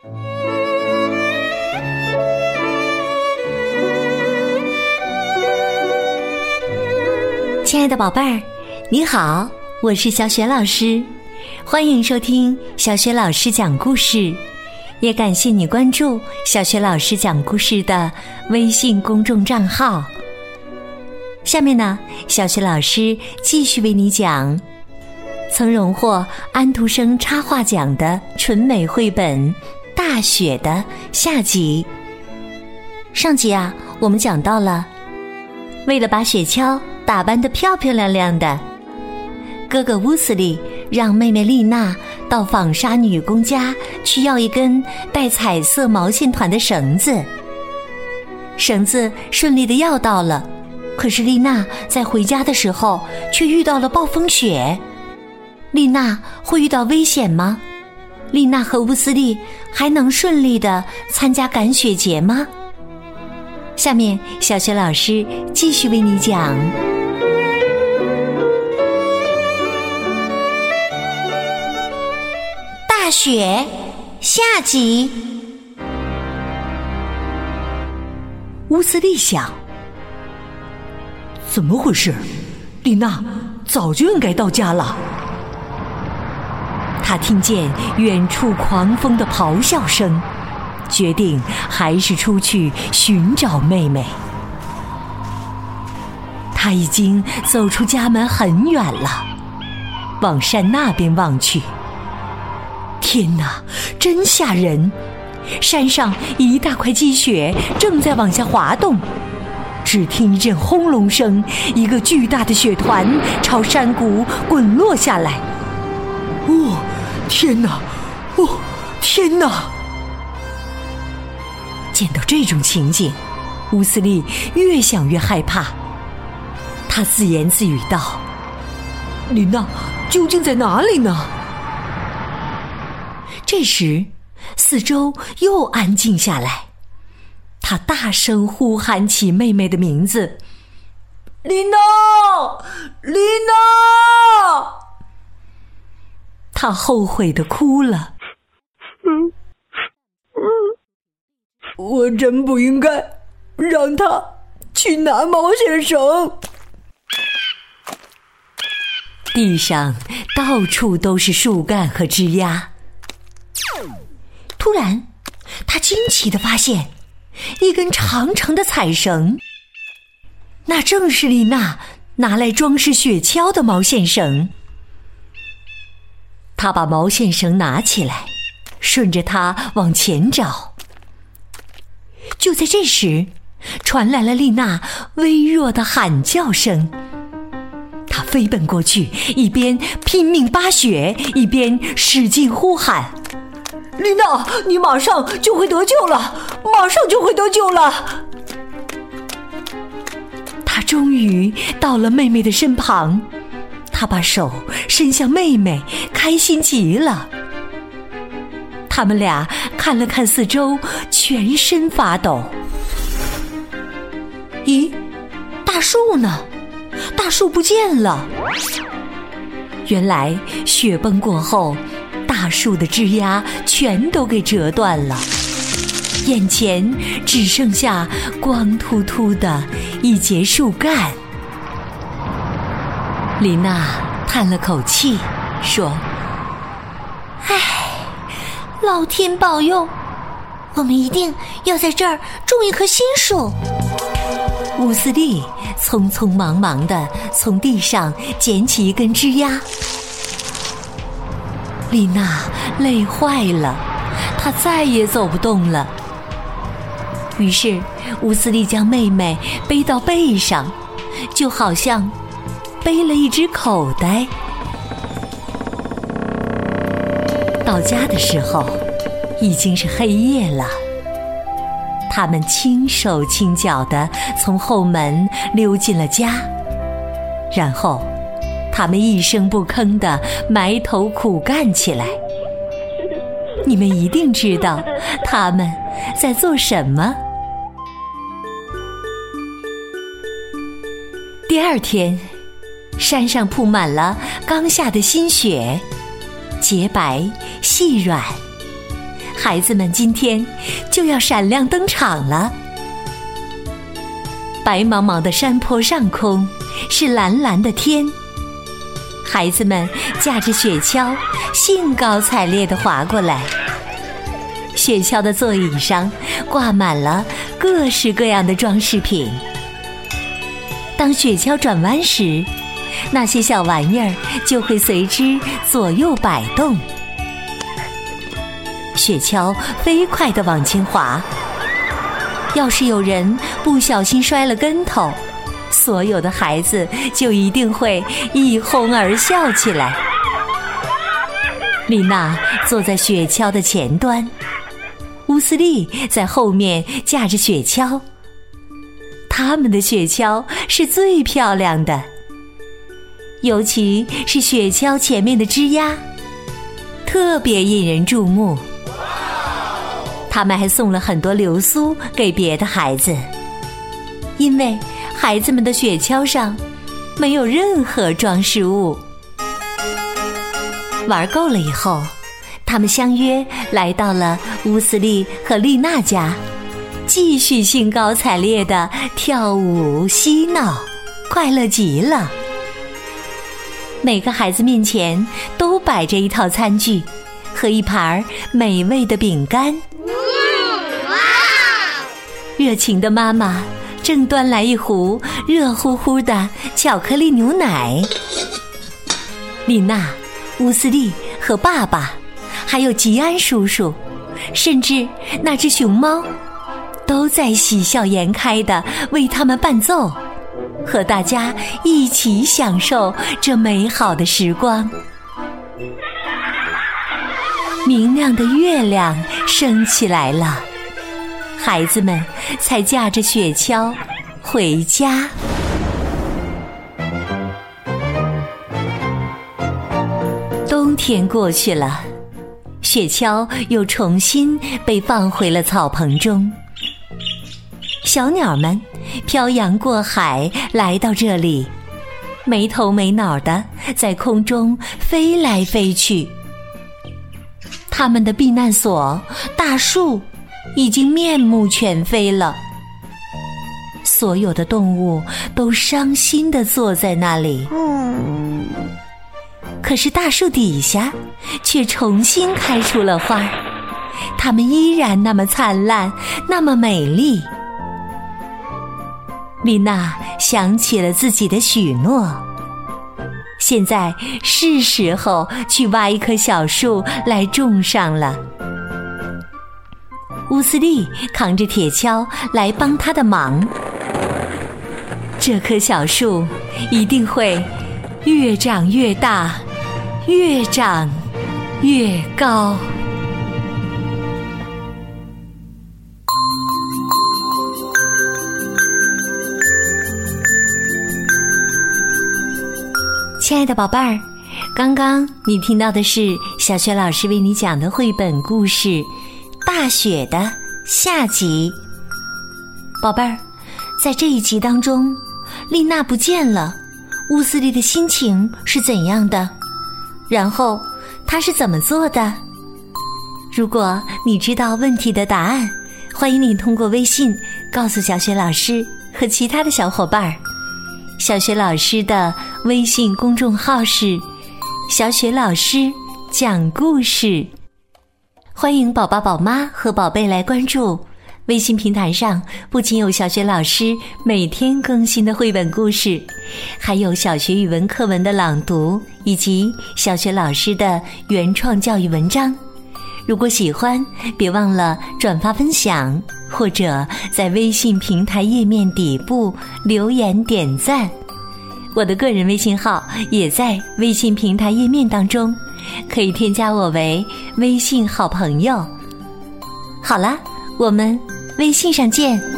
亲爱的宝贝儿，你好，我是小雪老师，欢迎收听小雪老师讲故事，也感谢你关注小雪老师讲故事的微信公众账号。下面呢，小雪老师继续为你讲曾荣获安徒生插画奖的纯美绘本《大雪》的下集。上集啊，我们讲到了，为了把雪橇。打扮得漂漂亮亮的，哥哥乌斯利让妹妹丽娜到纺纱女工家去要一根带彩色毛线团的绳子。绳子顺利的要到了，可是丽娜在回家的时候却遇到了暴风雪。丽娜会遇到危险吗？丽娜和乌斯利还能顺利的参加赶雪节吗？下面小学老师继续为你讲。大雪下集。乌斯利想：怎么回事？丽娜早就应该到家了。他听见远处狂风的咆哮声，决定还是出去寻找妹妹。他已经走出家门很远了，往山那边望去。天哪，真吓人！山上一大块积雪正在往下滑动，只听一阵轰隆声，一个巨大的雪团朝山谷滚落下来。哦，天哪！哦，天哪！见到这种情景，乌斯利越想越害怕。他自言自语道：“琳娜究竟在哪里呢？”这时，四周又安静下来。他大声呼喊起妹妹的名字：“琳娜，琳娜！”他后悔的哭了。嗯嗯，我真不应该让他去拿毛线绳。地上到处都是树干和枝丫。突然，他惊奇的发现一根长长的彩绳，那正是丽娜拿来装饰雪橇的毛线绳。他把毛线绳拿起来，顺着它往前找。就在这时，传来了丽娜微弱的喊叫声。他飞奔过去，一边拼命扒雪，一边使劲呼喊。丽娜，你马上就会得救了，马上就会得救了。他终于到了妹妹的身旁，他把手伸向妹妹，开心极了。他们俩看了看四周，全身发抖。咦，大树呢？大树不见了。原来雪崩过后。大树的枝丫全都给折断了，眼前只剩下光秃秃的一截树干。丽娜叹了口气，说：“唉，老天保佑，我们一定要在这儿种一棵新树。”乌斯蒂匆匆忙忙的从地上捡起一根枝丫。丽娜累坏了，她再也走不动了。于是，乌斯利将妹妹背到背上，就好像背了一只口袋。到家的时候，已经是黑夜了。他们轻手轻脚的从后门溜进了家，然后。他们一声不吭的埋头苦干起来。你们一定知道他们在做什么。第二天，山上铺满了刚下的新雪，洁白细软，孩子们今天就要闪亮登场了。白茫茫的山坡上空是蓝蓝的天，孩子们驾着雪橇兴高采烈地滑过来。雪橇的座椅上挂满了各式各样的装饰品。当雪橇转弯时，那些小玩意儿就会随之左右摆动。雪橇飞快地往前滑。要是有人不小心摔了跟头，所有的孩子就一定会一哄而笑起来。丽娜坐在雪橇的前端，乌斯利在后面驾着雪橇。他们的雪橇是最漂亮的，尤其是雪橇前面的枝丫，特别引人注目。他们还送了很多流苏给别的孩子，因为孩子们的雪橇上没有任何装饰物。玩够了以后，他们相约来到了乌斯利和丽娜家，继续兴高采烈的跳舞嬉闹，快乐极了。每个孩子面前都摆着一套餐具和一盘美味的饼干。哇热情的妈妈正端来一壶热乎乎的巧克力牛奶。丽娜、乌斯利和爸爸，还有吉安叔叔，甚至那只熊猫，都在喜笑颜开的为他们伴奏，和大家一起享受这美好的时光。明亮的月亮升起来了。孩子们才驾着雪橇回家。冬天过去了，雪橇又重新被放回了草棚中。小鸟们漂洋过海来到这里，没头没脑的在空中飞来飞去。他们的避难所——大树。已经面目全非了，所有的动物都伤心的坐在那里。可是大树底下却重新开出了花，它们依然那么灿烂，那么美丽。丽娜想起了自己的许诺，现在是时候去挖一棵小树来种上了。乌斯利扛着铁锹来帮他的忙，这棵小树一定会越长越大，越长越高。亲爱的宝贝儿，刚刚你听到的是小雪老师为你讲的绘本故事。大雪的下集，宝贝儿，在这一集当中，丽娜不见了，乌斯利的心情是怎样的？然后他是怎么做的？如果你知道问题的答案，欢迎你通过微信告诉小雪老师和其他的小伙伴儿。小雪老师的微信公众号是“小雪老师讲故事”。欢迎宝宝、宝妈和宝贝来关注微信平台上，不仅有小学老师每天更新的绘本故事，还有小学语文课文的朗读以及小学老师的原创教育文章。如果喜欢，别忘了转发分享，或者在微信平台页面底部留言点赞。我的个人微信号也在微信平台页面当中。可以添加我为微信好朋友。好了，我们微信上见。